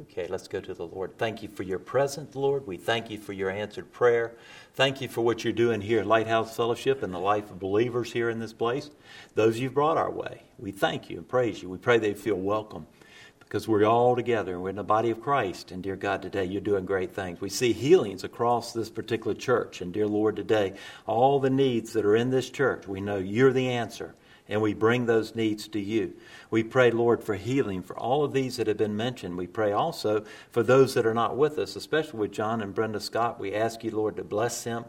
Okay, let's go to the Lord. Thank you for your presence, Lord. We thank you for your answered prayer. Thank you for what you're doing here at Lighthouse Fellowship and the life of believers here in this place. Those you've brought our way. We thank you and praise you. We pray they feel welcome because we're all together and we're in the body of Christ. And dear God, today you're doing great things. We see healings across this particular church. And dear Lord, today, all the needs that are in this church, we know you're the answer and we bring those needs to you. We pray, Lord, for healing for all of these that have been mentioned. We pray also for those that are not with us, especially with John and Brenda Scott. We ask you, Lord, to bless them.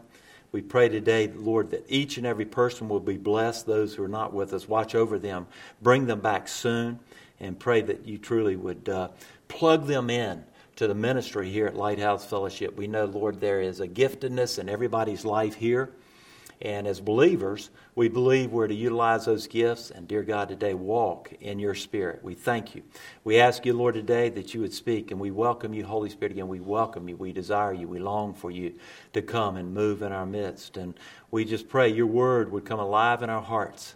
We pray today, Lord, that each and every person will be blessed. Those who are not with us, watch over them, bring them back soon, and pray that you truly would uh, plug them in to the ministry here at Lighthouse Fellowship. We know, Lord, there is a giftedness in everybody's life here. And as believers, we believe we're to utilize those gifts and, dear God, today walk in your spirit. We thank you. We ask you, Lord, today that you would speak, and we welcome you, Holy Spirit, again. We welcome you. We desire you. We long for you to come and move in our midst. And we just pray your word would come alive in our hearts.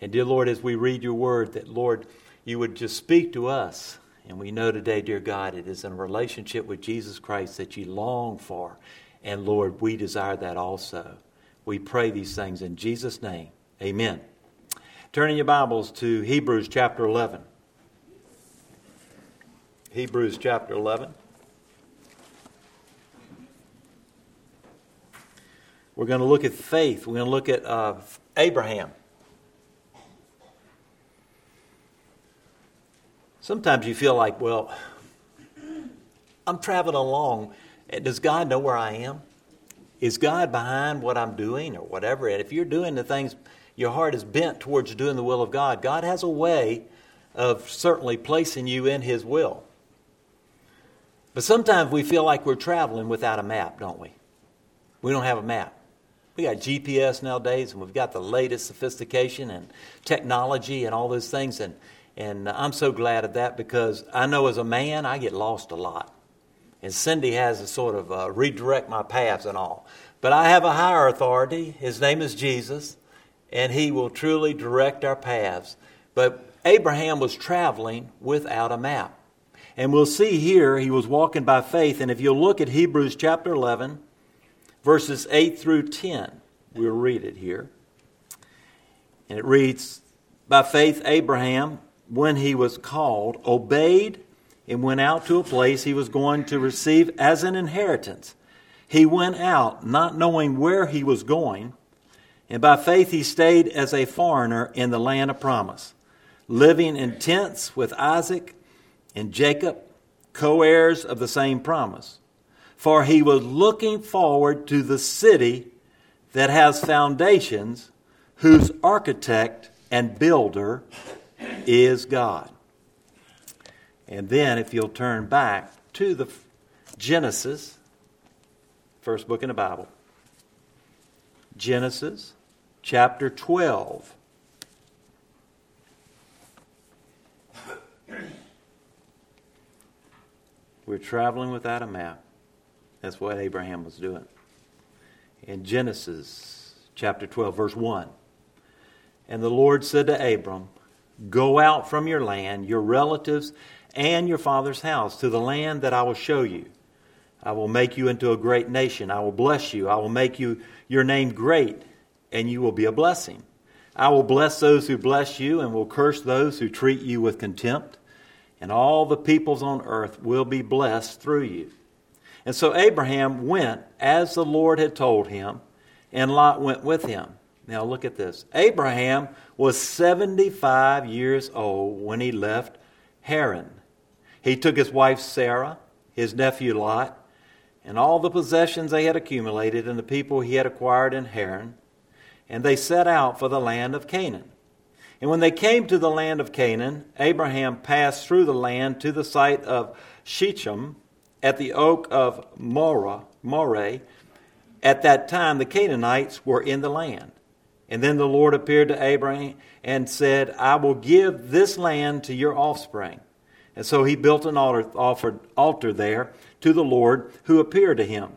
And, dear Lord, as we read your word, that, Lord, you would just speak to us. And we know today, dear God, it is in a relationship with Jesus Christ that you long for. And, Lord, we desire that also. We pray these things in Jesus' name. Amen. Turning your Bibles to Hebrews chapter 11. Hebrews chapter 11. We're going to look at faith. We're going to look at uh, Abraham. Sometimes you feel like, well, I'm traveling along. Does God know where I am? Is God behind what I'm doing or whatever? And if you're doing the things, your heart is bent towards doing the will of God, God has a way of certainly placing you in His will. But sometimes we feel like we're traveling without a map, don't we? We don't have a map. We got GPS nowadays, and we've got the latest sophistication and technology and all those things. And, and I'm so glad of that because I know as a man, I get lost a lot. And Cindy has to sort of uh, redirect my paths and all. But I have a higher authority. His name is Jesus, and he will truly direct our paths. But Abraham was traveling without a map. And we'll see here he was walking by faith. And if you'll look at Hebrews chapter 11, verses 8 through 10, we'll read it here. And it reads By faith, Abraham, when he was called, obeyed and went out to a place he was going to receive as an inheritance. He went out not knowing where he was going, and by faith he stayed as a foreigner in the land of promise, living in tents with Isaac and Jacob, co heirs of the same promise. For he was looking forward to the city that has foundations, whose architect and builder is God. And then, if you'll turn back to the Genesis, first book in the Bible, Genesis chapter 12. We're traveling without a map. That's what Abraham was doing. In Genesis chapter 12, verse 1. And the Lord said to Abram, Go out from your land, your relatives, and your father's house to the land that I will show you. I will make you into a great nation. I will bless you. I will make you your name great, and you will be a blessing. I will bless those who bless you, and will curse those who treat you with contempt. And all the peoples on earth will be blessed through you. And so Abraham went as the Lord had told him, and Lot went with him. Now look at this. Abraham was 75 years old when he left Haran he took his wife Sarah, his nephew Lot, and all the possessions they had accumulated and the people he had acquired in Haran, and they set out for the land of Canaan. And when they came to the land of Canaan, Abraham passed through the land to the site of Shechem at the oak of Moreh. Moreh. At that time, the Canaanites were in the land. And then the Lord appeared to Abraham and said, I will give this land to your offspring. And so he built an altar, offered, altar there to the Lord who appeared to him.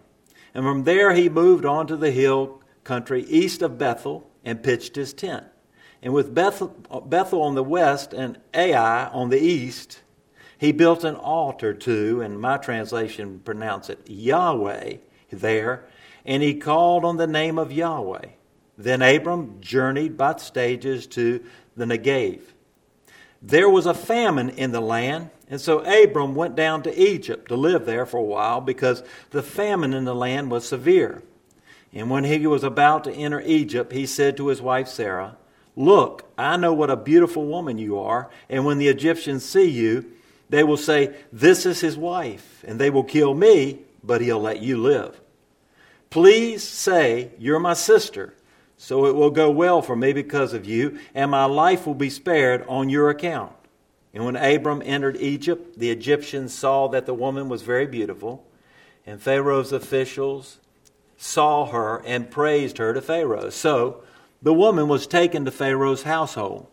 And from there he moved on to the hill country east of Bethel and pitched his tent. And with Bethel, Bethel on the west and Ai on the east, he built an altar to, and my translation pronounce it Yahweh there, and he called on the name of Yahweh. Then Abram journeyed by stages to the Negev. There was a famine in the land, and so Abram went down to Egypt to live there for a while because the famine in the land was severe. And when he was about to enter Egypt, he said to his wife Sarah, Look, I know what a beautiful woman you are, and when the Egyptians see you, they will say, This is his wife, and they will kill me, but he'll let you live. Please say, You're my sister, so it will go well for me because of you, and my life will be spared on your account. And when Abram entered Egypt, the Egyptians saw that the woman was very beautiful, and Pharaoh's officials saw her and praised her to Pharaoh. So the woman was taken to Pharaoh's household.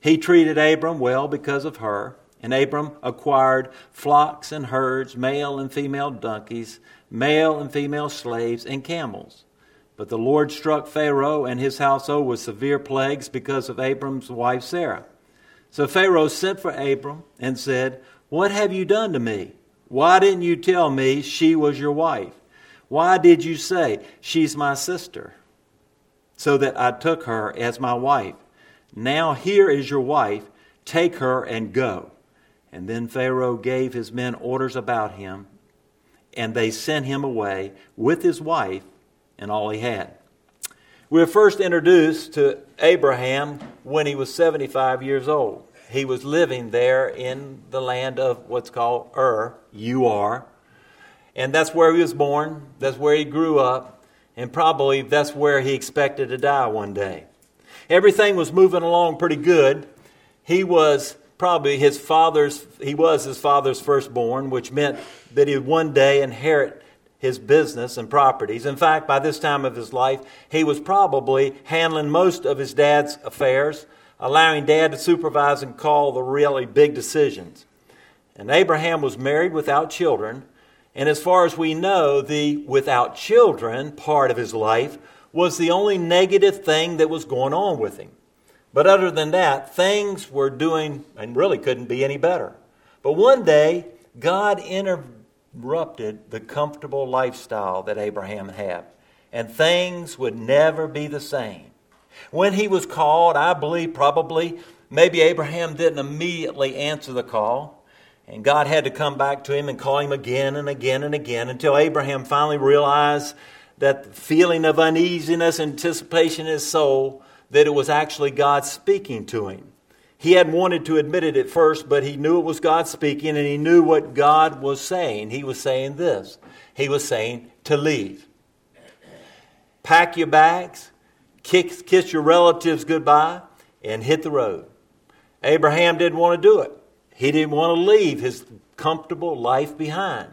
He treated Abram well because of her. And Abram acquired flocks and herds, male and female donkeys, male and female slaves, and camels. But the Lord struck Pharaoh and his household with severe plagues because of Abram's wife Sarah. So Pharaoh sent for Abram and said, What have you done to me? Why didn't you tell me she was your wife? Why did you say, She's my sister? So that I took her as my wife. Now here is your wife. Take her and go. And then Pharaoh gave his men orders about him, and they sent him away with his wife and all he had. We were first introduced to Abraham when he was 75 years old. He was living there in the land of what's called Ur, U R. And that's where he was born, that's where he grew up, and probably that's where he expected to die one day. Everything was moving along pretty good. He was probably his father's, he was his father's firstborn, which meant that he would one day inherit his business and properties. In fact, by this time of his life, he was probably handling most of his dad's affairs, allowing dad to supervise and call the really big decisions. And Abraham was married without children, and as far as we know, the without children part of his life was the only negative thing that was going on with him. But other than that, things were doing and really couldn't be any better. But one day, God interrupted the comfortable lifestyle that Abraham had, and things would never be the same. When he was called, I believe probably maybe Abraham didn't immediately answer the call, and God had to come back to him and call him again and again and again until Abraham finally realized that feeling of uneasiness, anticipation in his soul that it was actually God speaking to him. He hadn't wanted to admit it at first, but he knew it was God speaking and he knew what God was saying. He was saying this He was saying to leave. Pack your bags, kiss, kiss your relatives goodbye, and hit the road. Abraham didn't want to do it. He didn't want to leave his comfortable life behind.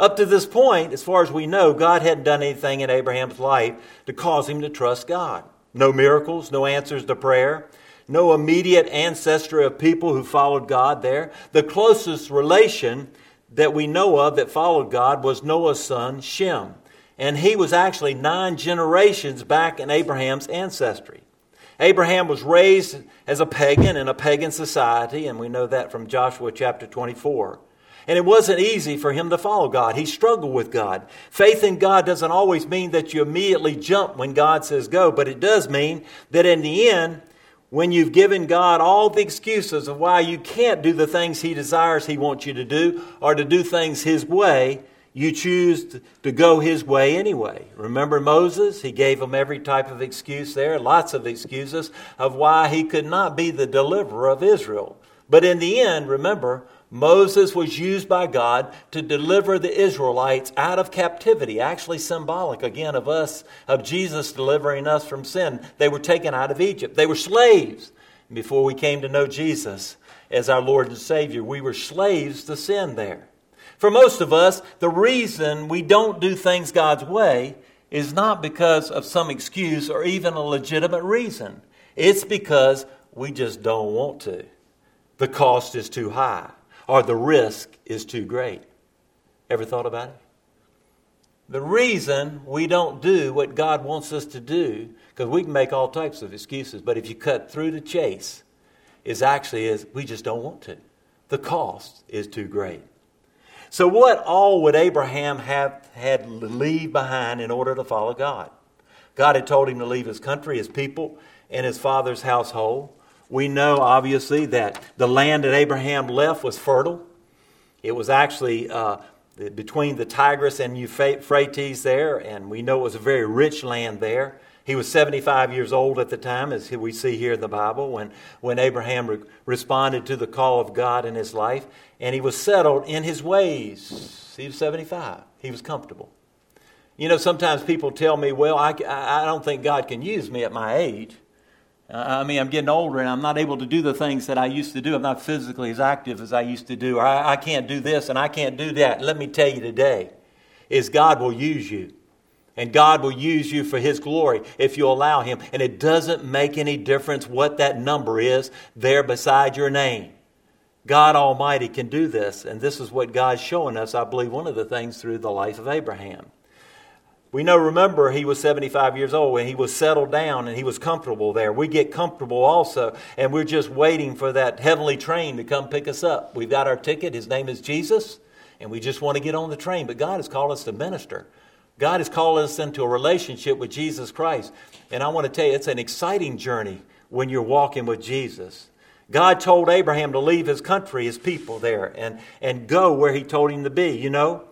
Up to this point, as far as we know, God hadn't done anything in Abraham's life to cause him to trust God. No miracles, no answers to prayer, no immediate ancestry of people who followed God there. The closest relation that we know of that followed God was Noah's son, Shem. And he was actually nine generations back in Abraham's ancestry. Abraham was raised as a pagan in a pagan society, and we know that from Joshua chapter 24. And it wasn't easy for him to follow God. He struggled with God. Faith in God doesn't always mean that you immediately jump when God says go, but it does mean that in the end, when you've given God all the excuses of why you can't do the things He desires He wants you to do or to do things His way, you choose to go His way anyway. Remember Moses? He gave him every type of excuse there, lots of excuses of why he could not be the deliverer of Israel. But in the end, remember, Moses was used by God to deliver the Israelites out of captivity, actually symbolic again of us, of Jesus delivering us from sin. They were taken out of Egypt. They were slaves before we came to know Jesus as our Lord and Savior. We were slaves to sin there. For most of us, the reason we don't do things God's way is not because of some excuse or even a legitimate reason. It's because we just don't want to. The cost is too high or the risk is too great. Ever thought about it? The reason we don't do what God wants us to do, because we can make all types of excuses, but if you cut through the chase, is actually is we just don't want to. The cost is too great. So, what all would Abraham have had leave behind in order to follow God? God had told him to leave his country, his people, and his father's household. We know, obviously, that the land that Abraham left was fertile. It was actually uh, between the Tigris and Euphrates there, and we know it was a very rich land there. He was 75 years old at the time, as we see here in the Bible, when, when Abraham re- responded to the call of God in his life, and he was settled in his ways. He was 75. He was comfortable. You know, sometimes people tell me, well, I, I don't think God can use me at my age. I mean, I'm getting older and I'm not able to do the things that I used to do. I'm not physically as active as I used to do. I, I can't do this and I can't do that. Let me tell you today is God will use you. And God will use you for His glory if you allow Him. And it doesn't make any difference what that number is there beside your name. God Almighty can do this. And this is what God's showing us, I believe, one of the things through the life of Abraham. We know, remember, he was 75 years old and he was settled down and he was comfortable there. We get comfortable also, and we're just waiting for that heavenly train to come pick us up. We've got our ticket. His name is Jesus, and we just want to get on the train. But God has called us to minister. God has called us into a relationship with Jesus Christ. And I want to tell you, it's an exciting journey when you're walking with Jesus. God told Abraham to leave his country, his people there, and, and go where he told him to be, you know?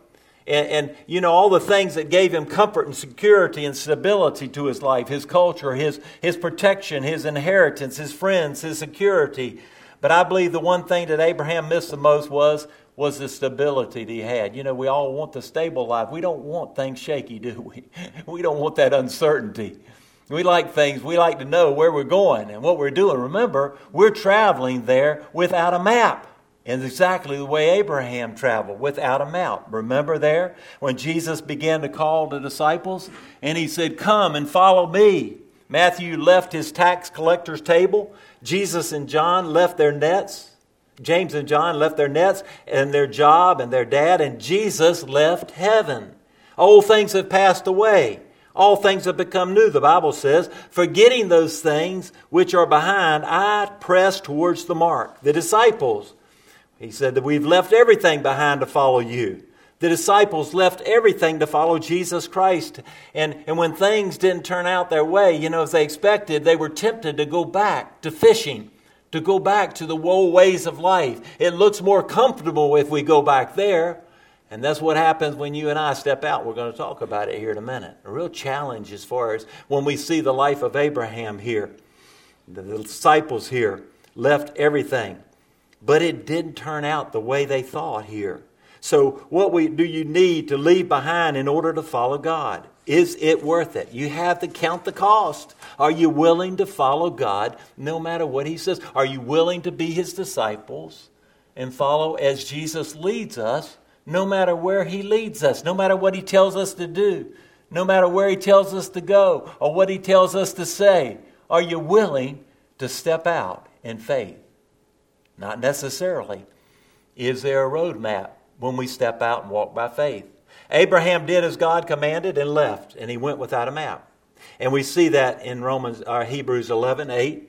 And, and, you know, all the things that gave him comfort and security and stability to his life, his culture, his, his protection, his inheritance, his friends, his security. But I believe the one thing that Abraham missed the most was, was the stability that he had. You know, we all want the stable life. We don't want things shaky, do we? We don't want that uncertainty. We like things, we like to know where we're going and what we're doing. Remember, we're traveling there without a map. And exactly the way Abraham traveled without a mount. Remember there when Jesus began to call the disciples and he said, Come and follow me. Matthew left his tax collector's table. Jesus and John left their nets. James and John left their nets and their job and their dad, and Jesus left heaven. Old things have passed away. All things have become new, the Bible says. Forgetting those things which are behind, I press towards the mark. The disciples he said that we've left everything behind to follow you. The disciples left everything to follow Jesus Christ. And, and when things didn't turn out their way, you know, as they expected, they were tempted to go back to fishing, to go back to the old ways of life. It looks more comfortable if we go back there. And that's what happens when you and I step out. We're going to talk about it here in a minute. A real challenge as far as when we see the life of Abraham here. The disciples here left everything but it didn't turn out the way they thought here. So, what we, do you need to leave behind in order to follow God? Is it worth it? You have to count the cost. Are you willing to follow God no matter what He says? Are you willing to be His disciples and follow as Jesus leads us, no matter where He leads us, no matter what He tells us to do, no matter where He tells us to go or what He tells us to say? Are you willing to step out in faith? Not necessarily. Is there a roadmap when we step out and walk by faith? Abraham did as God commanded and left, and he went without a map. And we see that in Romans or uh, Hebrews 11, 8.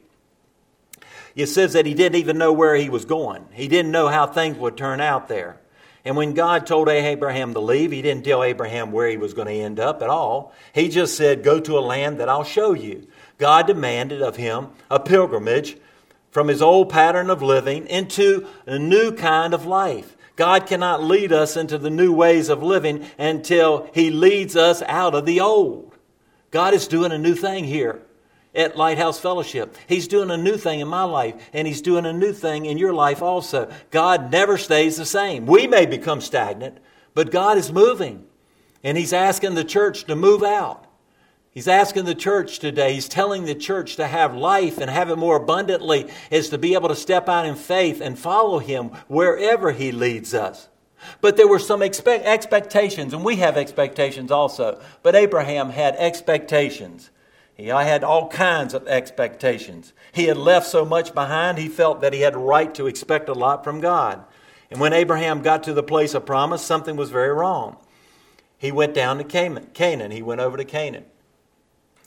It says that he didn't even know where he was going. He didn't know how things would turn out there. And when God told Abraham to leave, he didn't tell Abraham where he was going to end up at all. He just said, Go to a land that I'll show you. God demanded of him a pilgrimage from his old pattern of living into a new kind of life. God cannot lead us into the new ways of living until he leads us out of the old. God is doing a new thing here at Lighthouse Fellowship. He's doing a new thing in my life, and He's doing a new thing in your life also. God never stays the same. We may become stagnant, but God is moving, and He's asking the church to move out. He's asking the church today, he's telling the church to have life and have it more abundantly, is to be able to step out in faith and follow him wherever he leads us. But there were some expect- expectations, and we have expectations also. But Abraham had expectations. He had all kinds of expectations. He had left so much behind, he felt that he had a right to expect a lot from God. And when Abraham got to the place of promise, something was very wrong. He went down to Canaan. He went over to Canaan.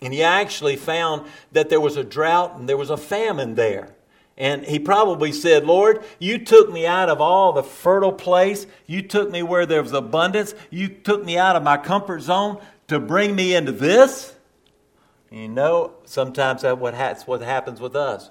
And he actually found that there was a drought and there was a famine there. And he probably said, Lord, you took me out of all the fertile place. You took me where there was abundance. You took me out of my comfort zone to bring me into this. You know, sometimes that's what happens with us.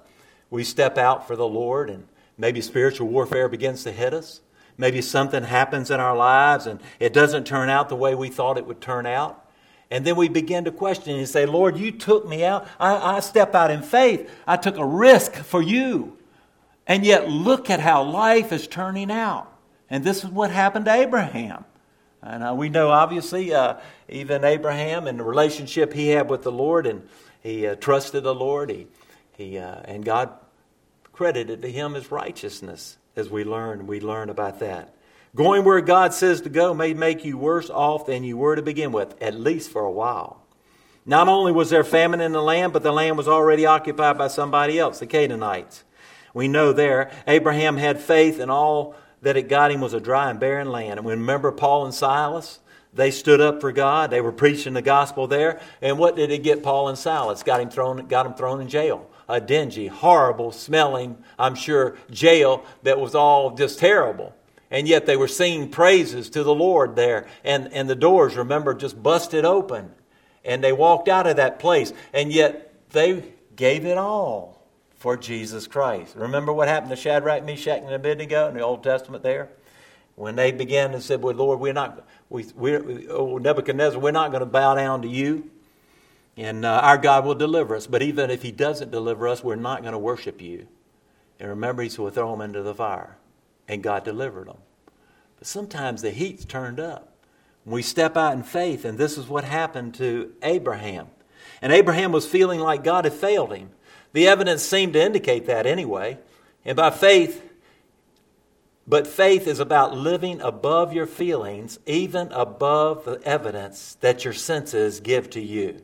We step out for the Lord, and maybe spiritual warfare begins to hit us. Maybe something happens in our lives, and it doesn't turn out the way we thought it would turn out. And then we begin to question and say, Lord, you took me out. I, I step out in faith. I took a risk for you. And yet, look at how life is turning out. And this is what happened to Abraham. And uh, we know, obviously, uh, even Abraham and the relationship he had with the Lord, and he uh, trusted the Lord, he, he, uh, and God credited to him his righteousness, as we learn. We learn about that. Going where God says to go may make you worse off than you were to begin with, at least for a while. Not only was there famine in the land, but the land was already occupied by somebody else, the Canaanites. We know there, Abraham had faith, and all that it got him was a dry and barren land. And we remember Paul and Silas, they stood up for God. They were preaching the gospel there. And what did it get Paul and Silas? Got him thrown, got him thrown in jail. A dingy, horrible smelling, I'm sure, jail that was all just terrible and yet they were singing praises to the Lord there. And, and the doors, remember, just busted open. And they walked out of that place. And yet they gave it all for Jesus Christ. Remember what happened to Shadrach, Meshach, and Abednego in the Old Testament there? When they began to say, Well, Lord, we're not, we, we, oh, Nebuchadnezzar, we're not going to bow down to you. And uh, our God will deliver us. But even if He doesn't deliver us, we're not going to worship you. And remember, He said, We'll throw them into the fire and God delivered them. But sometimes the heat's turned up. We step out in faith, and this is what happened to Abraham. And Abraham was feeling like God had failed him. The evidence seemed to indicate that anyway. And by faith, but faith is about living above your feelings, even above the evidence that your senses give to you.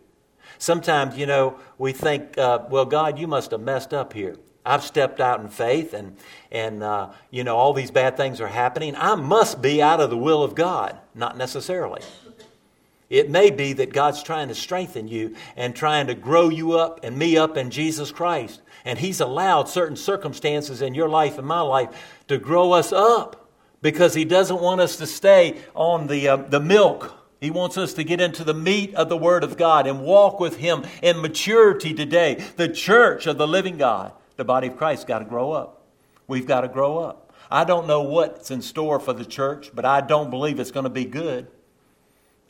Sometimes, you know, we think, uh, well, God, you must have messed up here. I've stepped out in faith and, and uh, you know, all these bad things are happening. I must be out of the will of God. Not necessarily. It may be that God's trying to strengthen you and trying to grow you up and me up in Jesus Christ. And He's allowed certain circumstances in your life and my life to grow us up because He doesn't want us to stay on the, uh, the milk. He wants us to get into the meat of the Word of God and walk with Him in maturity today, the church of the living God. The body of Christ got to grow up. We've got to grow up. I don't know what's in store for the church, but I don't believe it's going to be good.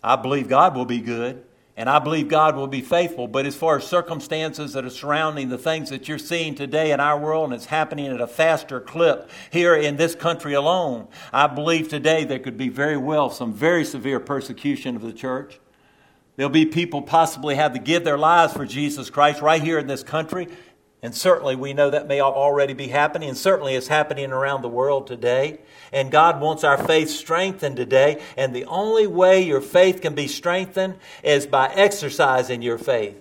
I believe God will be good, and I believe God will be faithful. But as far as circumstances that are surrounding the things that you're seeing today in our world, and it's happening at a faster clip here in this country alone, I believe today there could be very well some very severe persecution of the church. There'll be people possibly have to give their lives for Jesus Christ right here in this country. And certainly we know that may already be happening, and certainly it's happening around the world today. And God wants our faith strengthened today. And the only way your faith can be strengthened is by exercising your faith,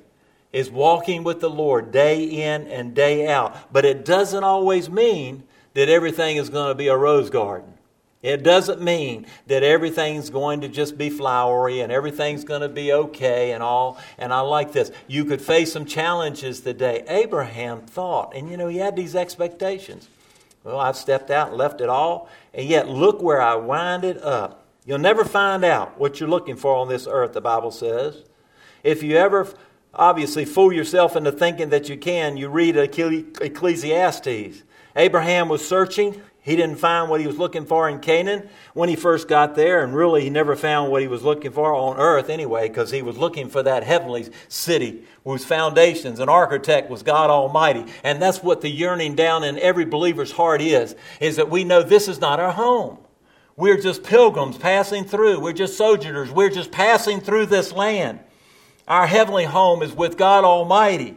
is walking with the Lord day in and day out. But it doesn't always mean that everything is going to be a rose garden. It doesn't mean that everything's going to just be flowery and everything's going to be okay and all. And I like this. You could face some challenges today. Abraham thought, and you know, he had these expectations. Well, I've stepped out and left it all, and yet look where I winded up. You'll never find out what you're looking for on this earth, the Bible says. If you ever obviously fool yourself into thinking that you can, you read Ecclesiastes. Abraham was searching, he didn't find what he was looking for in Canaan when he first got there, and really he never found what he was looking for on earth anyway, because he was looking for that heavenly city whose foundations and architect was God Almighty. And that's what the yearning down in every believer's heart is, is that we know this is not our home. We're just pilgrims passing through. We're just sojourners. We're just passing through this land. Our heavenly home is with God Almighty.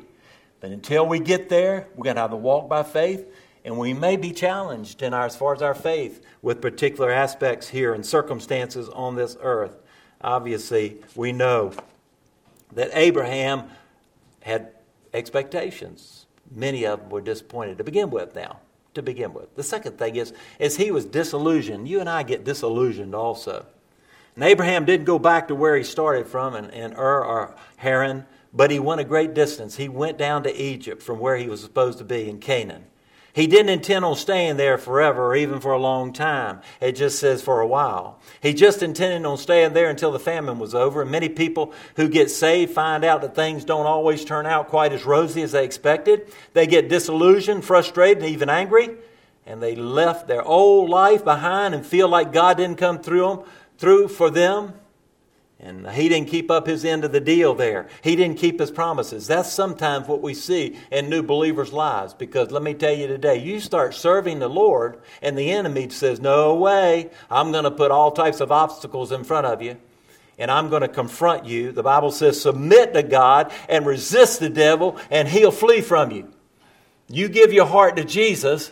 But until we get there, we're going to have to walk by faith and we may be challenged in our, as far as our faith with particular aspects here and circumstances on this earth. Obviously, we know that Abraham had expectations. Many of them were disappointed to begin with now, to begin with. The second thing is, is he was disillusioned. You and I get disillusioned also. And Abraham didn't go back to where he started from in, in Ur or Haran, but he went a great distance. He went down to Egypt from where he was supposed to be in Canaan. He didn't intend on staying there forever or even for a long time. It just says for a while. He just intended on staying there until the famine was over. And many people who get saved find out that things don't always turn out quite as rosy as they expected. They get disillusioned, frustrated, and even angry. And they left their old life behind and feel like God didn't come through them, through for them. And he didn't keep up his end of the deal there. He didn't keep his promises. That's sometimes what we see in new believers' lives. Because let me tell you today, you start serving the Lord, and the enemy says, No way, I'm going to put all types of obstacles in front of you, and I'm going to confront you. The Bible says, Submit to God and resist the devil, and he'll flee from you. You give your heart to Jesus,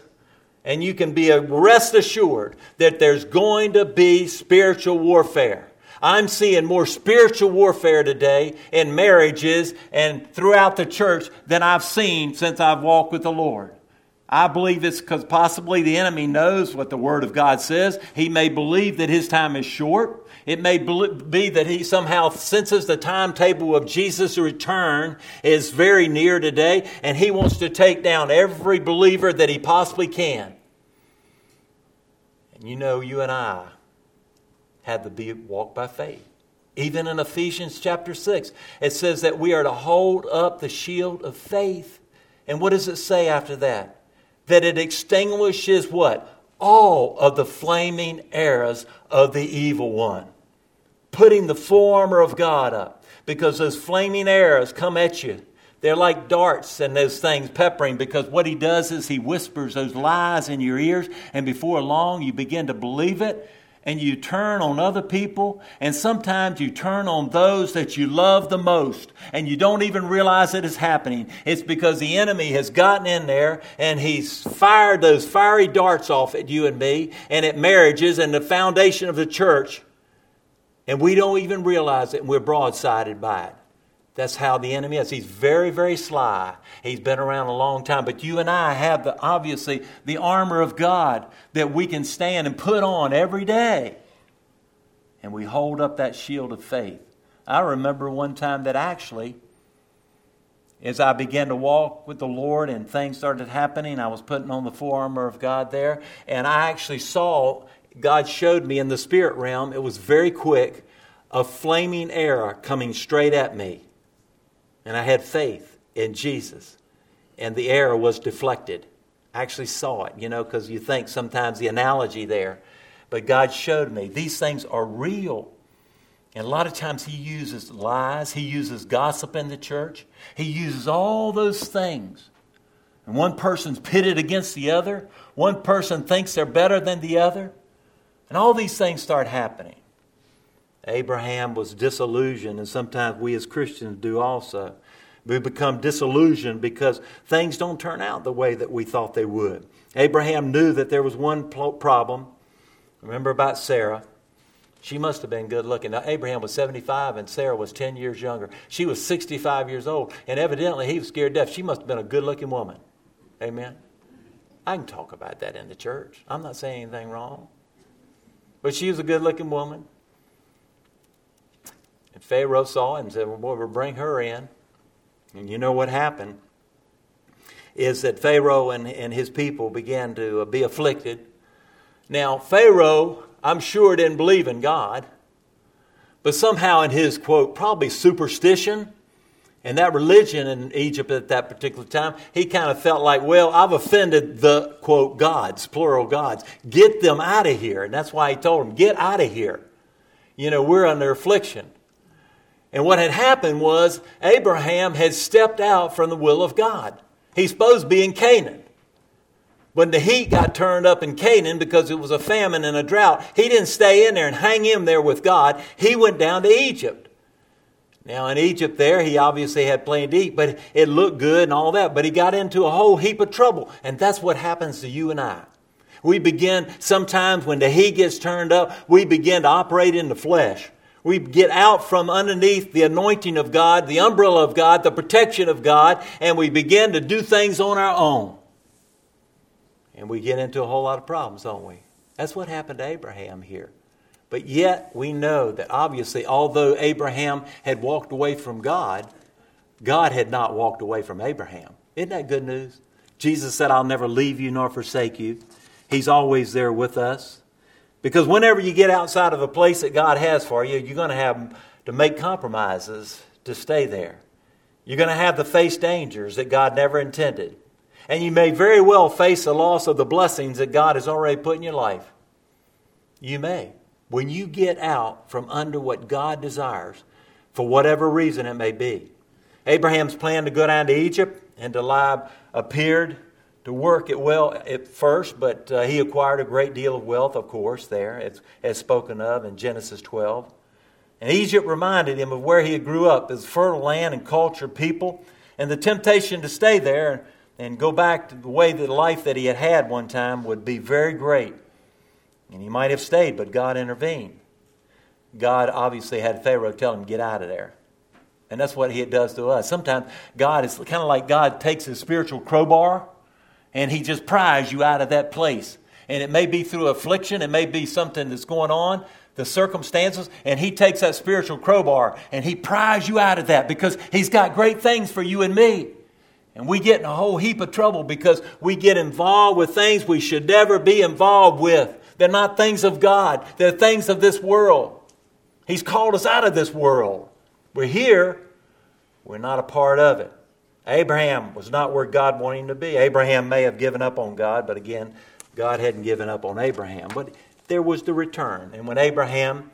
and you can be rest assured that there's going to be spiritual warfare. I'm seeing more spiritual warfare today in marriages and throughout the church than I've seen since I've walked with the Lord. I believe it's because possibly the enemy knows what the Word of God says. He may believe that his time is short. It may be that he somehow senses the timetable of Jesus' return is very near today, and he wants to take down every believer that he possibly can. And you know, you and I had to be walk by faith. Even in Ephesians chapter 6, it says that we are to hold up the shield of faith. And what does it say after that? That it extinguishes what? All of the flaming arrows of the evil one. Putting the full armor of God up. Because those flaming arrows come at you. They're like darts and those things peppering because what he does is he whispers those lies in your ears, and before long you begin to believe it and you turn on other people, and sometimes you turn on those that you love the most, and you don't even realize it is happening. It's because the enemy has gotten in there and he's fired those fiery darts off at you and me, and at marriages and the foundation of the church, and we don't even realize it, and we're broadsided by it. That's how the enemy is. He's very, very sly. He's been around a long time. But you and I have the obviously the armor of God that we can stand and put on every day. And we hold up that shield of faith. I remember one time that actually, as I began to walk with the Lord and things started happening, I was putting on the full armor of God there, and I actually saw God showed me in the spirit realm, it was very quick, a flaming arrow coming straight at me and I had faith in Jesus, and the arrow was deflected. I actually saw it, you know, because you think sometimes the analogy there. But God showed me these things are real. And a lot of times He uses lies, He uses gossip in the church, He uses all those things. And one person's pitted against the other, one person thinks they're better than the other. And all these things start happening. Abraham was disillusioned, and sometimes we as Christians do also. We become disillusioned because things don't turn out the way that we thought they would. Abraham knew that there was one problem. Remember about Sarah? She must have been good looking. Now, Abraham was 75 and Sarah was 10 years younger. She was 65 years old, and evidently he was scared deaf. She must have been a good looking woman. Amen? I can talk about that in the church. I'm not saying anything wrong. But she was a good looking woman. And Pharaoh saw it and said, Well, boy, we'll bring her in. And you know what happened? Is that Pharaoh and, and his people began to uh, be afflicted. Now, Pharaoh, I'm sure, didn't believe in God, but somehow in his, quote, probably superstition, and that religion in Egypt at that particular time, he kind of felt like, well, I've offended the, quote, gods, plural gods. Get them out of here. And that's why he told them, get out of here. You know, we're under affliction. And what had happened was Abraham had stepped out from the will of God. He's supposed to be in Canaan. When the heat got turned up in Canaan because it was a famine and a drought, he didn't stay in there and hang in there with God. He went down to Egypt. Now, in Egypt, there, he obviously had plenty to eat, but it looked good and all that. But he got into a whole heap of trouble. And that's what happens to you and I. We begin, sometimes when the heat gets turned up, we begin to operate in the flesh. We get out from underneath the anointing of God, the umbrella of God, the protection of God, and we begin to do things on our own. And we get into a whole lot of problems, don't we? That's what happened to Abraham here. But yet we know that obviously, although Abraham had walked away from God, God had not walked away from Abraham. Isn't that good news? Jesus said, I'll never leave you nor forsake you. He's always there with us. Because whenever you get outside of a place that God has for you, you're going to have to make compromises to stay there. You're going to have to face dangers that God never intended. And you may very well face the loss of the blessings that God has already put in your life. You may. When you get out from under what God desires, for whatever reason it may be. Abraham's plan to go down to Egypt and to lie appeared to work it well at first, but uh, he acquired a great deal of wealth, of course, there, as, as spoken of in Genesis 12. And Egypt reminded him of where he had grew up, his fertile land and cultured people, and the temptation to stay there and go back to the way the life that he had had one time would be very great. And he might have stayed, but God intervened. God obviously had Pharaoh tell him, Get out of there. And that's what he does to us. Sometimes God is kind of like God takes his spiritual crowbar and he just pries you out of that place. And it may be through affliction, it may be something that's going on, the circumstances, and he takes that spiritual crowbar and he pries you out of that because he's got great things for you and me. And we get in a whole heap of trouble because we get involved with things we should never be involved with. They're not things of God, they're things of this world. He's called us out of this world. We're here, we're not a part of it. Abraham was not where God wanted him to be. Abraham may have given up on God, but again, God hadn't given up on Abraham. But there was the return. And when Abraham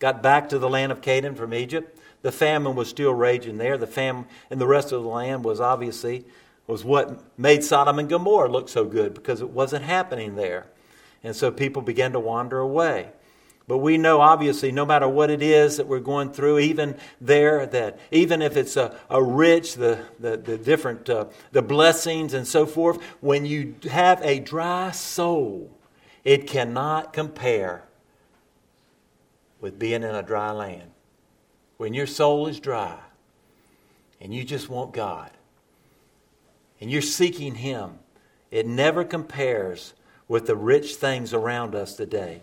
got back to the land of Canaan from Egypt, the famine was still raging there. The famine in the rest of the land was obviously was what made Sodom and Gomorrah look so good because it wasn't happening there. And so people began to wander away. But we know, obviously, no matter what it is that we're going through, even there, that even if it's a, a rich, the, the, the different, uh, the blessings and so forth, when you have a dry soul, it cannot compare with being in a dry land. When your soul is dry and you just want God and you're seeking Him, it never compares with the rich things around us today.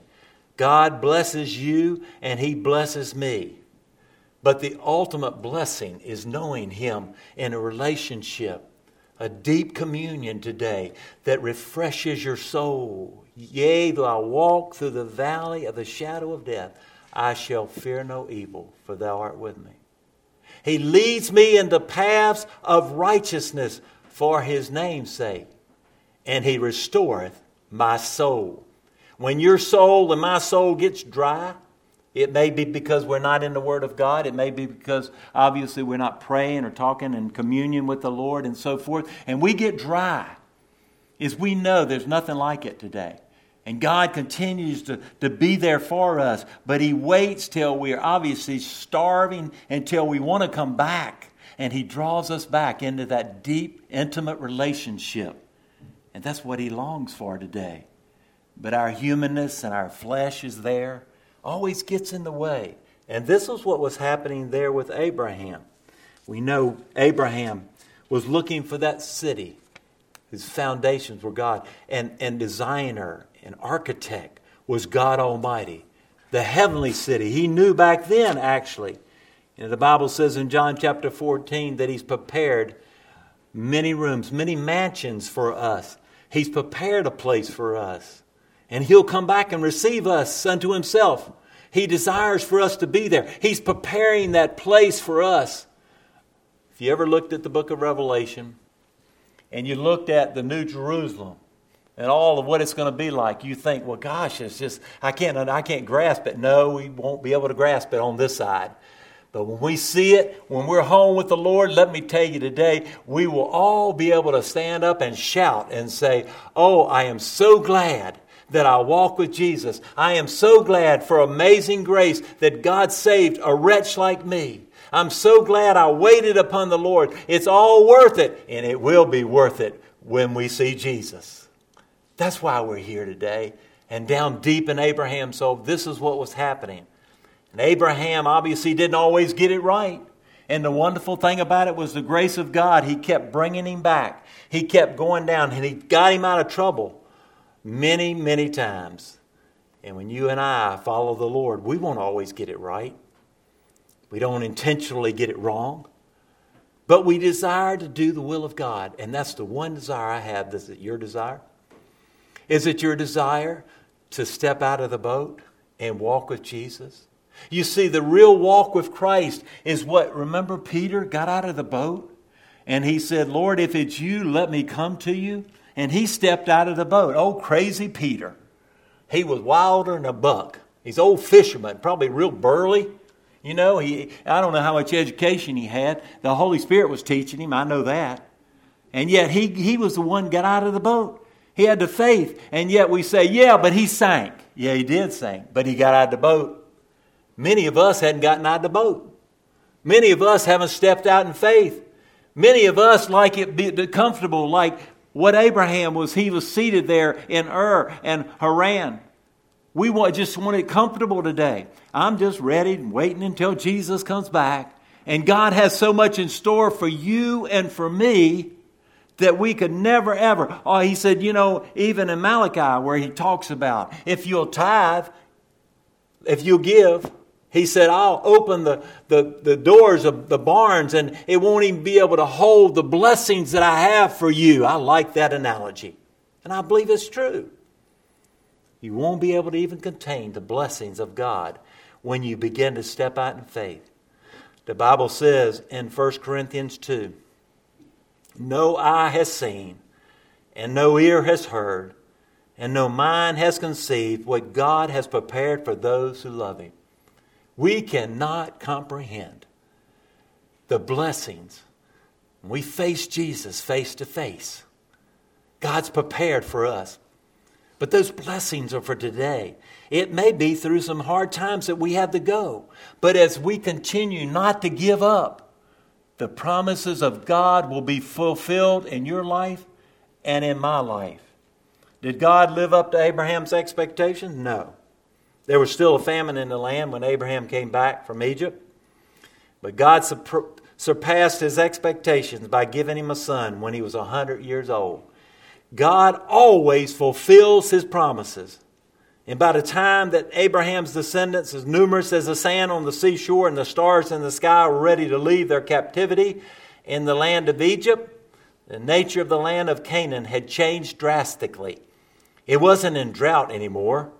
God blesses you and He blesses me. But the ultimate blessing is knowing Him in a relationship, a deep communion today that refreshes your soul. Yea, though I walk through the valley of the shadow of death, I shall fear no evil, for thou art with me. He leads me in the paths of righteousness for his name's sake, and he restoreth my soul. When your soul and my soul gets dry, it may be because we're not in the Word of God. It may be because obviously we're not praying or talking in communion with the Lord and so forth. And we get dry. Is we know there's nothing like it today. And God continues to, to be there for us, but He waits till we're obviously starving until we want to come back. And He draws us back into that deep, intimate relationship. And that's what He longs for today but our humanness and our flesh is there, always gets in the way. And this is what was happening there with Abraham. We know Abraham was looking for that city. whose foundations were God, and, and designer and architect was God Almighty. The heavenly city. He knew back then, actually. And the Bible says in John chapter 14 that He's prepared many rooms, many mansions for us. He's prepared a place for us and he'll come back and receive us unto himself. He desires for us to be there. He's preparing that place for us. If you ever looked at the book of Revelation and you looked at the New Jerusalem and all of what it's going to be like, you think, well, gosh, it's just, I can't, I can't grasp it. No, we won't be able to grasp it on this side. But when we see it, when we're home with the Lord, let me tell you today, we will all be able to stand up and shout and say, Oh, I am so glad that I walk with Jesus. I am so glad for amazing grace that God saved a wretch like me. I'm so glad I waited upon the Lord. It's all worth it, and it will be worth it when we see Jesus. That's why we're here today. And down deep in Abraham's soul, this is what was happening. And Abraham obviously didn't always get it right. And the wonderful thing about it was the grace of God. He kept bringing him back. He kept going down, and he got him out of trouble many, many times. And when you and I follow the Lord, we won't always get it right. We don't intentionally get it wrong. But we desire to do the will of God. And that's the one desire I have. Is it your desire? Is it your desire to step out of the boat and walk with Jesus? You see, the real walk with Christ is what, remember, Peter got out of the boat and he said, Lord, if it's you, let me come to you. And he stepped out of the boat. Oh, crazy Peter. He was wilder than a buck. He's old fisherman, probably real burly. You know, he, I don't know how much education he had. The Holy Spirit was teaching him, I know that. And yet he, he was the one got out of the boat. He had the faith. And yet we say, yeah, but he sank. Yeah, he did sink, but he got out of the boat. Many of us hadn't gotten out of the boat. Many of us haven't stepped out in faith. Many of us like it be comfortable, like what Abraham was. He was seated there in Ur and Haran. We want, just want it comfortable today. I'm just ready and waiting until Jesus comes back. And God has so much in store for you and for me that we could never ever. Oh, he said, you know, even in Malachi, where he talks about if you'll tithe, if you'll give, he said, I'll open the, the, the doors of the barns and it won't even be able to hold the blessings that I have for you. I like that analogy. And I believe it's true. You won't be able to even contain the blessings of God when you begin to step out in faith. The Bible says in 1 Corinthians 2 No eye has seen, and no ear has heard, and no mind has conceived what God has prepared for those who love Him. We cannot comprehend the blessings. We face Jesus face to face. God's prepared for us. But those blessings are for today. It may be through some hard times that we have to go. But as we continue not to give up, the promises of God will be fulfilled in your life and in my life. Did God live up to Abraham's expectations? No. There was still a famine in the land when Abraham came back from Egypt. But God surpassed his expectations by giving him a son when he was 100 years old. God always fulfills his promises. And by the time that Abraham's descendants, as numerous as the sand on the seashore and the stars in the sky, were ready to leave their captivity in the land of Egypt, the nature of the land of Canaan had changed drastically. It wasn't in drought anymore.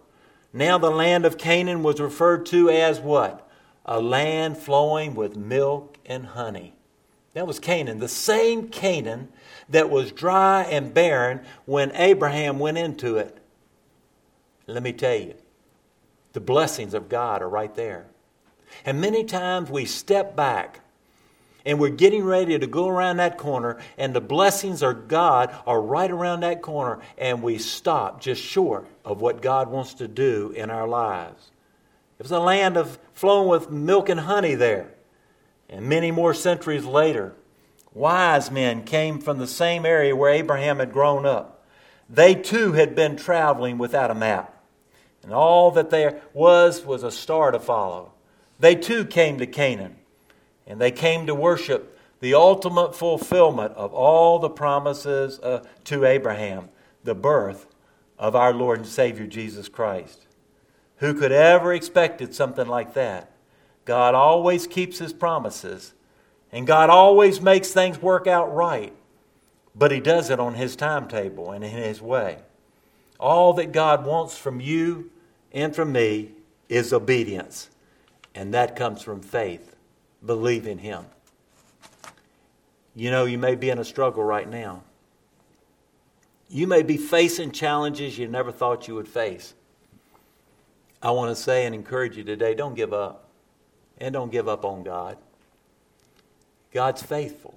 Now the land of Canaan was referred to as what? A land flowing with milk and honey. That was Canaan, the same Canaan that was dry and barren when Abraham went into it. Let me tell you, the blessings of God are right there. And many times we step back and we're getting ready to go around that corner, and the blessings of God are right around that corner, and we stop just short of what God wants to do in our lives. It was a land of flowing with milk and honey there. And many more centuries later, wise men came from the same area where Abraham had grown up. They too had been traveling without a map. And all that there was was a star to follow. They too came to Canaan. And they came to worship the ultimate fulfillment of all the promises uh, to Abraham, the birth of our Lord and Savior Jesus Christ. Who could ever expected something like that? God always keeps his promises, and God always makes things work out right, but he does it on his timetable and in his way. All that God wants from you and from me is obedience, and that comes from faith. Believe in him. You know, you may be in a struggle right now. You may be facing challenges you never thought you would face. I want to say and encourage you today don't give up. And don't give up on God. God's faithful.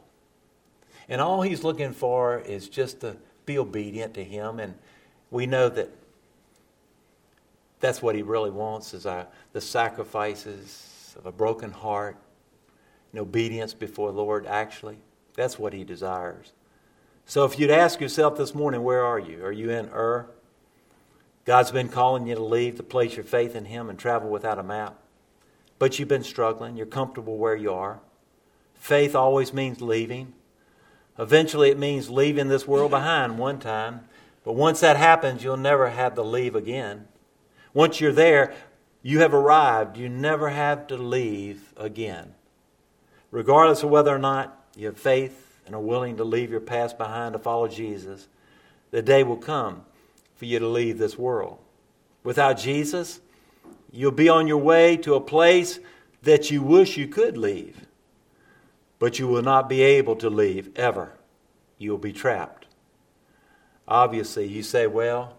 And all He's looking for is just to be obedient to Him. And we know that that's what He really wants is our, the sacrifices of a broken heart and obedience before the Lord, actually. That's what He desires. So if you'd ask yourself this morning, where are you? Are you in Ur? God's been calling you to leave to place your faith in Him and travel without a map. But you've been struggling. You're comfortable where you are. Faith always means leaving. Eventually, it means leaving this world behind one time. But once that happens, you'll never have to leave again. Once you're there, you have arrived. You never have to leave again. Regardless of whether or not you have faith and are willing to leave your past behind to follow Jesus, the day will come for you to leave this world. Without Jesus, you'll be on your way to a place that you wish you could leave, but you will not be able to leave ever. You will be trapped. Obviously, you say, Well,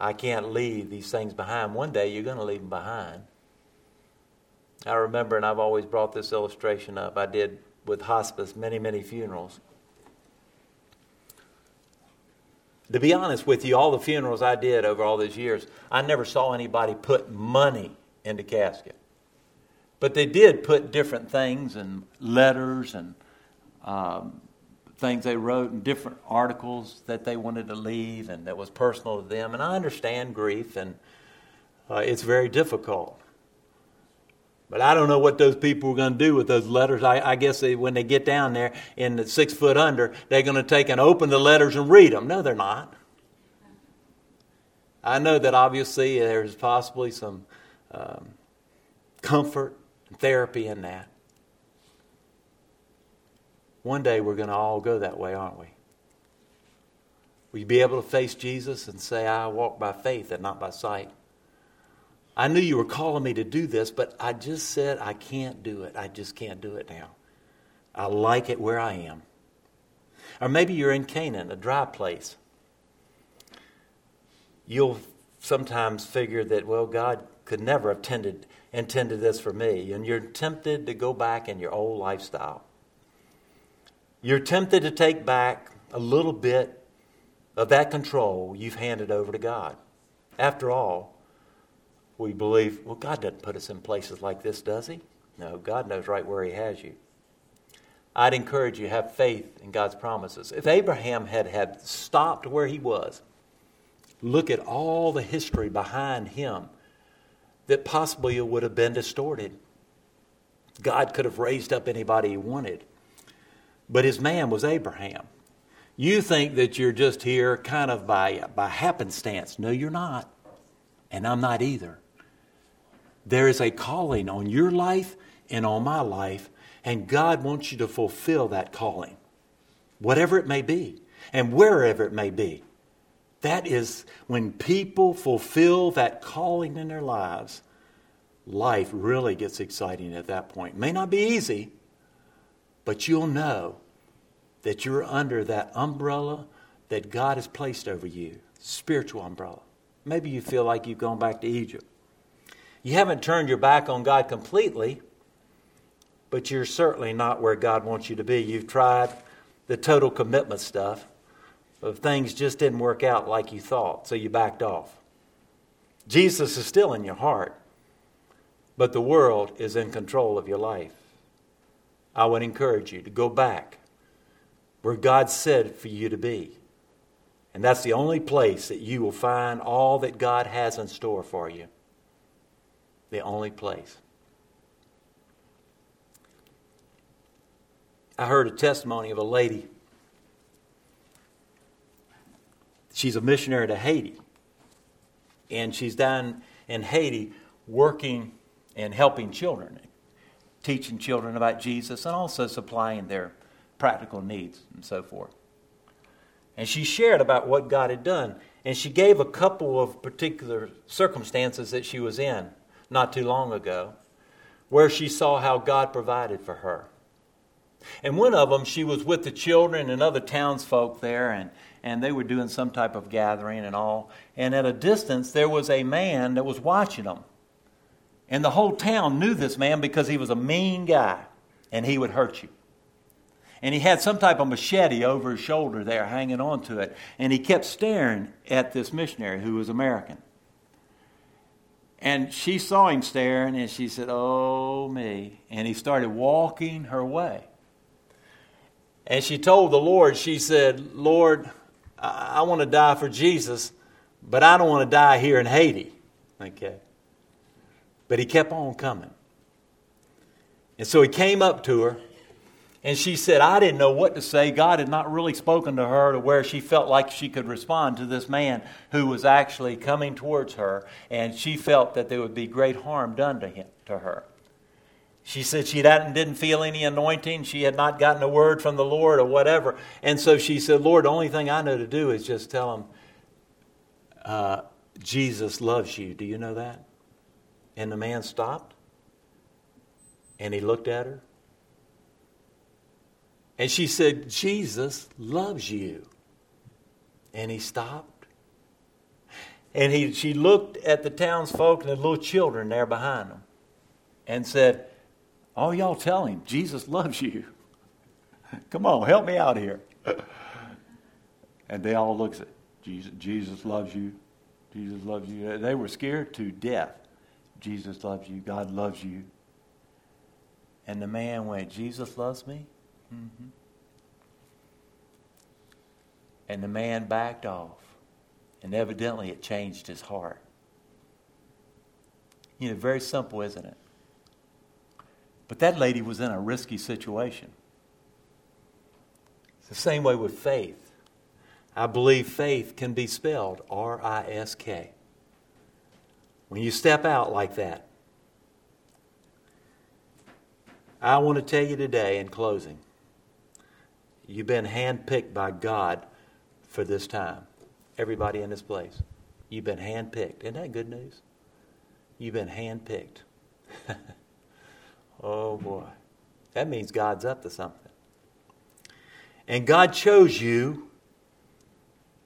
I can't leave these things behind. One day you're going to leave them behind. I remember, and I've always brought this illustration up, I did with hospice many, many funerals. To be honest with you, all the funerals I did over all these years, I never saw anybody put money into casket. But they did put different things and letters and um, things they wrote and different articles that they wanted to leave and that was personal to them. And I understand grief, and uh, it's very difficult. But I don't know what those people are going to do with those letters. I, I guess they, when they get down there in the six foot under, they're going to take and open the letters and read them. No, they're not. I know that obviously there's possibly some um, comfort and therapy in that. One day we're going to all go that way, aren't we? Will you be able to face Jesus and say, I walk by faith and not by sight? I knew you were calling me to do this, but I just said I can't do it. I just can't do it now. I like it where I am. Or maybe you're in Canaan, a dry place. You'll sometimes figure that, well, God could never have tended, intended this for me. And you're tempted to go back in your old lifestyle. You're tempted to take back a little bit of that control you've handed over to God. After all, we believe, well, God doesn't put us in places like this, does He? No, God knows right where He has you. I'd encourage you have faith in God's promises. If Abraham had, had stopped where he was, look at all the history behind him that possibly would have been distorted. God could have raised up anybody he wanted. But his man was Abraham. You think that you're just here kind of by, by happenstance. No, you're not. And I'm not either. There is a calling on your life and on my life, and God wants you to fulfill that calling, whatever it may be, and wherever it may be. That is when people fulfill that calling in their lives, life really gets exciting at that point. May not be easy, but you'll know that you're under that umbrella that God has placed over you, spiritual umbrella. Maybe you feel like you've gone back to Egypt. You haven't turned your back on God completely, but you're certainly not where God wants you to be. You've tried the total commitment stuff, but things just didn't work out like you thought, so you backed off. Jesus is still in your heart, but the world is in control of your life. I would encourage you to go back where God said for you to be. And that's the only place that you will find all that God has in store for you. The only place. I heard a testimony of a lady. She's a missionary to Haiti. And she's down in Haiti working and helping children, teaching children about Jesus, and also supplying their practical needs and so forth. And she shared about what God had done. And she gave a couple of particular circumstances that she was in not too long ago where she saw how God provided for her. And one of them, she was with the children and other townsfolk there, and, and they were doing some type of gathering and all. And at a distance, there was a man that was watching them. And the whole town knew this man because he was a mean guy, and he would hurt you and he had some type of machete over his shoulder there, hanging onto it. And he kept staring at this missionary who was American. And she saw him staring, and she said, Oh, me. And he started walking her way. And she told the Lord, She said, Lord, I, I want to die for Jesus, but I don't want to die here in Haiti. Okay. But he kept on coming. And so he came up to her and she said, I didn't know what to say. God had not really spoken to her to where she felt like she could respond to this man who was actually coming towards her, and she felt that there would be great harm done to him, to her. She said she didn't feel any anointing. She had not gotten a word from the Lord or whatever. And so she said, Lord, the only thing I know to do is just tell him, uh, Jesus loves you. Do you know that? And the man stopped and he looked at her. And she said, Jesus loves you. And he stopped. And he, she looked at the townsfolk and the little children there behind them and said, Oh, y'all tell him, Jesus loves you. Come on, help me out here. and they all looked at Jesus, Jesus loves you. Jesus loves you. They were scared to death. Jesus loves you. God loves you. And the man went, Jesus loves me? Mm-hmm. And the man backed off. And evidently it changed his heart. You know, very simple, isn't it? But that lady was in a risky situation. It's the same way with faith. I believe faith can be spelled R I S K. When you step out like that, I want to tell you today in closing you've been handpicked by God for this time. Everybody in this place. You've been handpicked. Isn't that good news? You've been handpicked. Oh boy. That means God's up to something. And God chose you,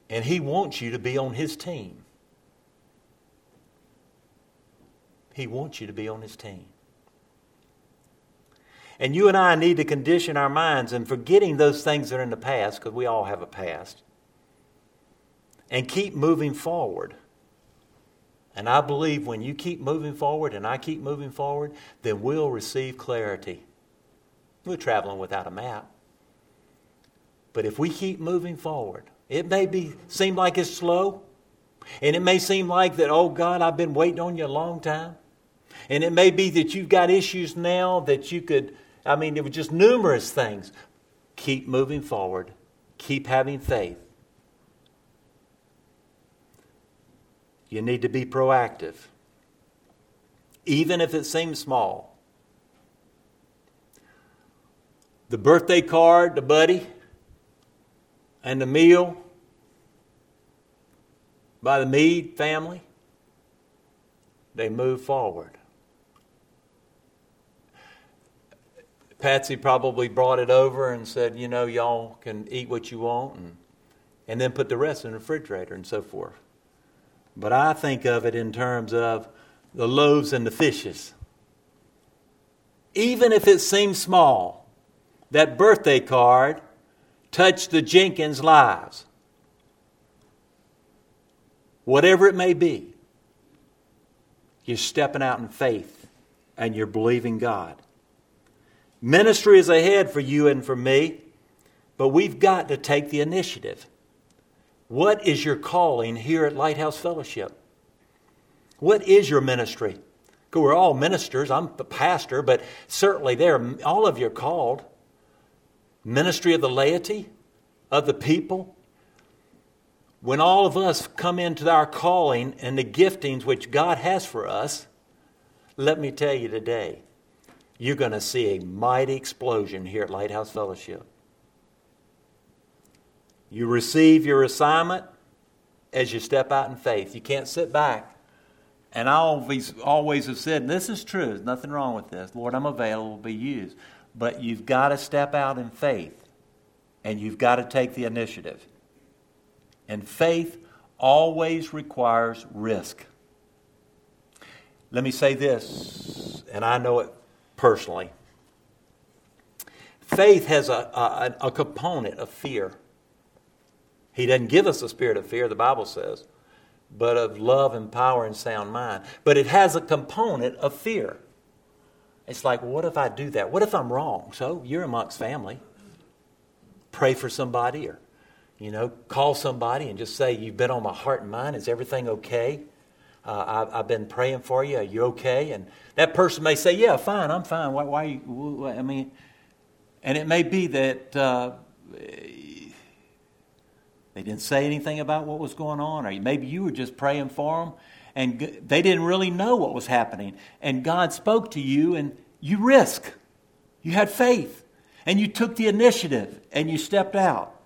and He wants you to be on His team. He wants you to be on His team. And you and I need to condition our minds and forgetting those things that are in the past, because we all have a past, and keep moving forward. And I believe when you keep moving forward and I keep moving forward, then we'll receive clarity. We're traveling without a map. But if we keep moving forward, it may be seem like it's slow. And it may seem like that, oh God, I've been waiting on you a long time. And it may be that you've got issues now that you could, I mean, it was just numerous things. Keep moving forward. Keep having faith. You need to be proactive, even if it seems small. The birthday card, the buddy, and the meal by the Mead family, they move forward. Patsy probably brought it over and said, you know, y'all can eat what you want, and, and then put the rest in the refrigerator and so forth. But I think of it in terms of the loaves and the fishes. Even if it seems small, that birthday card touched the Jenkins' lives. Whatever it may be, you're stepping out in faith and you're believing God. Ministry is ahead for you and for me, but we've got to take the initiative. What is your calling here at Lighthouse Fellowship? What is your ministry? We're all ministers. I'm a pastor, but certainly there, all of you are called. Ministry of the laity, of the people. When all of us come into our calling and the giftings which God has for us, let me tell you today, you're going to see a mighty explosion here at Lighthouse Fellowship. You receive your assignment as you step out in faith. You can't sit back. And I always, always have said, this is true, there's nothing wrong with this. Lord, I'm available to be used. But you've got to step out in faith, and you've got to take the initiative. And faith always requires risk. Let me say this, and I know it personally. Faith has a, a, a component of fear. He doesn't give us a spirit of fear, the Bible says, but of love and power and sound mind. But it has a component of fear. It's like, what if I do that? What if I'm wrong? So you're amongst family. Pray for somebody or, you know, call somebody and just say, You've been on my heart and mind. Is everything okay? Uh, I've, I've, been praying for you. Are you okay? And that person may say, Yeah, fine, I'm fine. Why, why you, I mean, and it may be that. Uh, they didn't say anything about what was going on, or maybe you were just praying for them and they didn't really know what was happening. And God spoke to you, and, you risk. You had faith. And you took the initiative and you stepped out.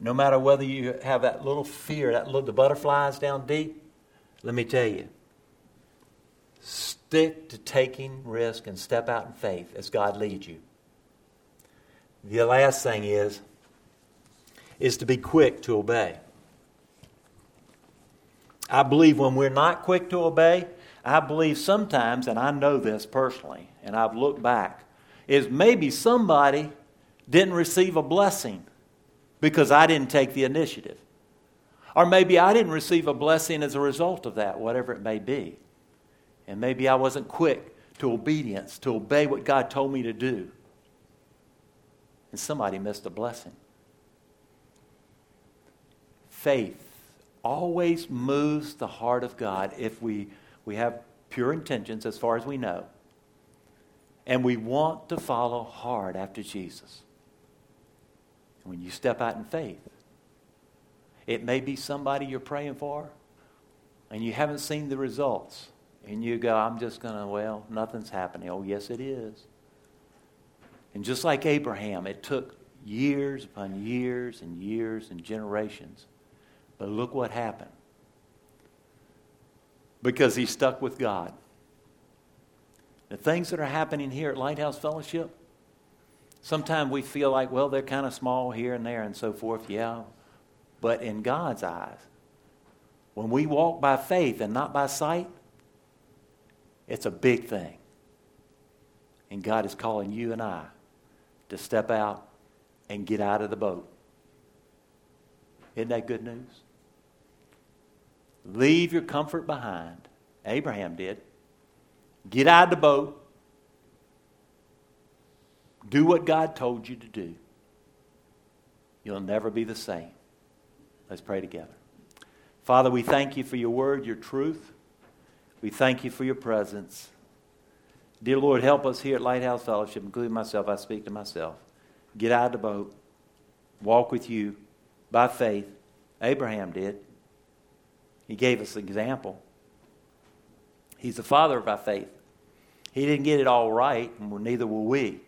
No matter whether you have that little fear, that little, the butterflies down deep, let me tell you, stick to taking risk and step out in faith as God leads you. The last thing is, is to be quick to obey. I believe when we're not quick to obey, I believe sometimes, and I know this personally, and I've looked back, is maybe somebody didn't receive a blessing because I didn't take the initiative. Or maybe I didn't receive a blessing as a result of that, whatever it may be. And maybe I wasn't quick to obedience, to obey what God told me to do. And somebody missed a blessing. Faith always moves the heart of God if we, we have pure intentions as far as we know. And we want to follow hard after Jesus. When you step out in faith, it may be somebody you're praying for and you haven't seen the results. And you go, I'm just going to, well, nothing's happening. Oh, yes, it is. And just like Abraham, it took years upon years and years and generations. But look what happened. Because he stuck with God. The things that are happening here at Lighthouse Fellowship, sometimes we feel like, well, they're kind of small here and there and so forth. Yeah. But in God's eyes, when we walk by faith and not by sight, it's a big thing. And God is calling you and I to step out and get out of the boat. Isn't that good news? Leave your comfort behind. Abraham did. Get out of the boat. Do what God told you to do. You'll never be the same. Let's pray together. Father, we thank you for your word, your truth. We thank you for your presence. Dear Lord, help us here at Lighthouse Fellowship, including myself. I speak to myself. Get out of the boat. Walk with you by faith. Abraham did. He gave us an example. He's the father of our faith. He didn't get it all right, and neither will we.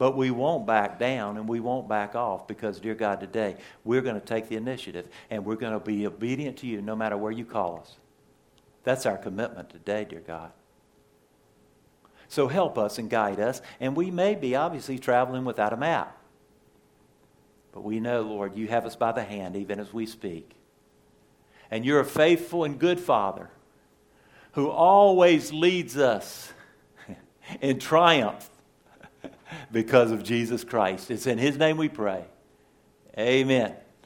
But we won't back down and we won't back off because, dear God, today we're going to take the initiative and we're going to be obedient to you no matter where you call us. That's our commitment today, dear God. So help us and guide us. And we may be obviously traveling without a map. But we know, Lord, you have us by the hand even as we speak. And you're a faithful and good Father who always leads us in triumph because of Jesus Christ. It's in His name we pray. Amen.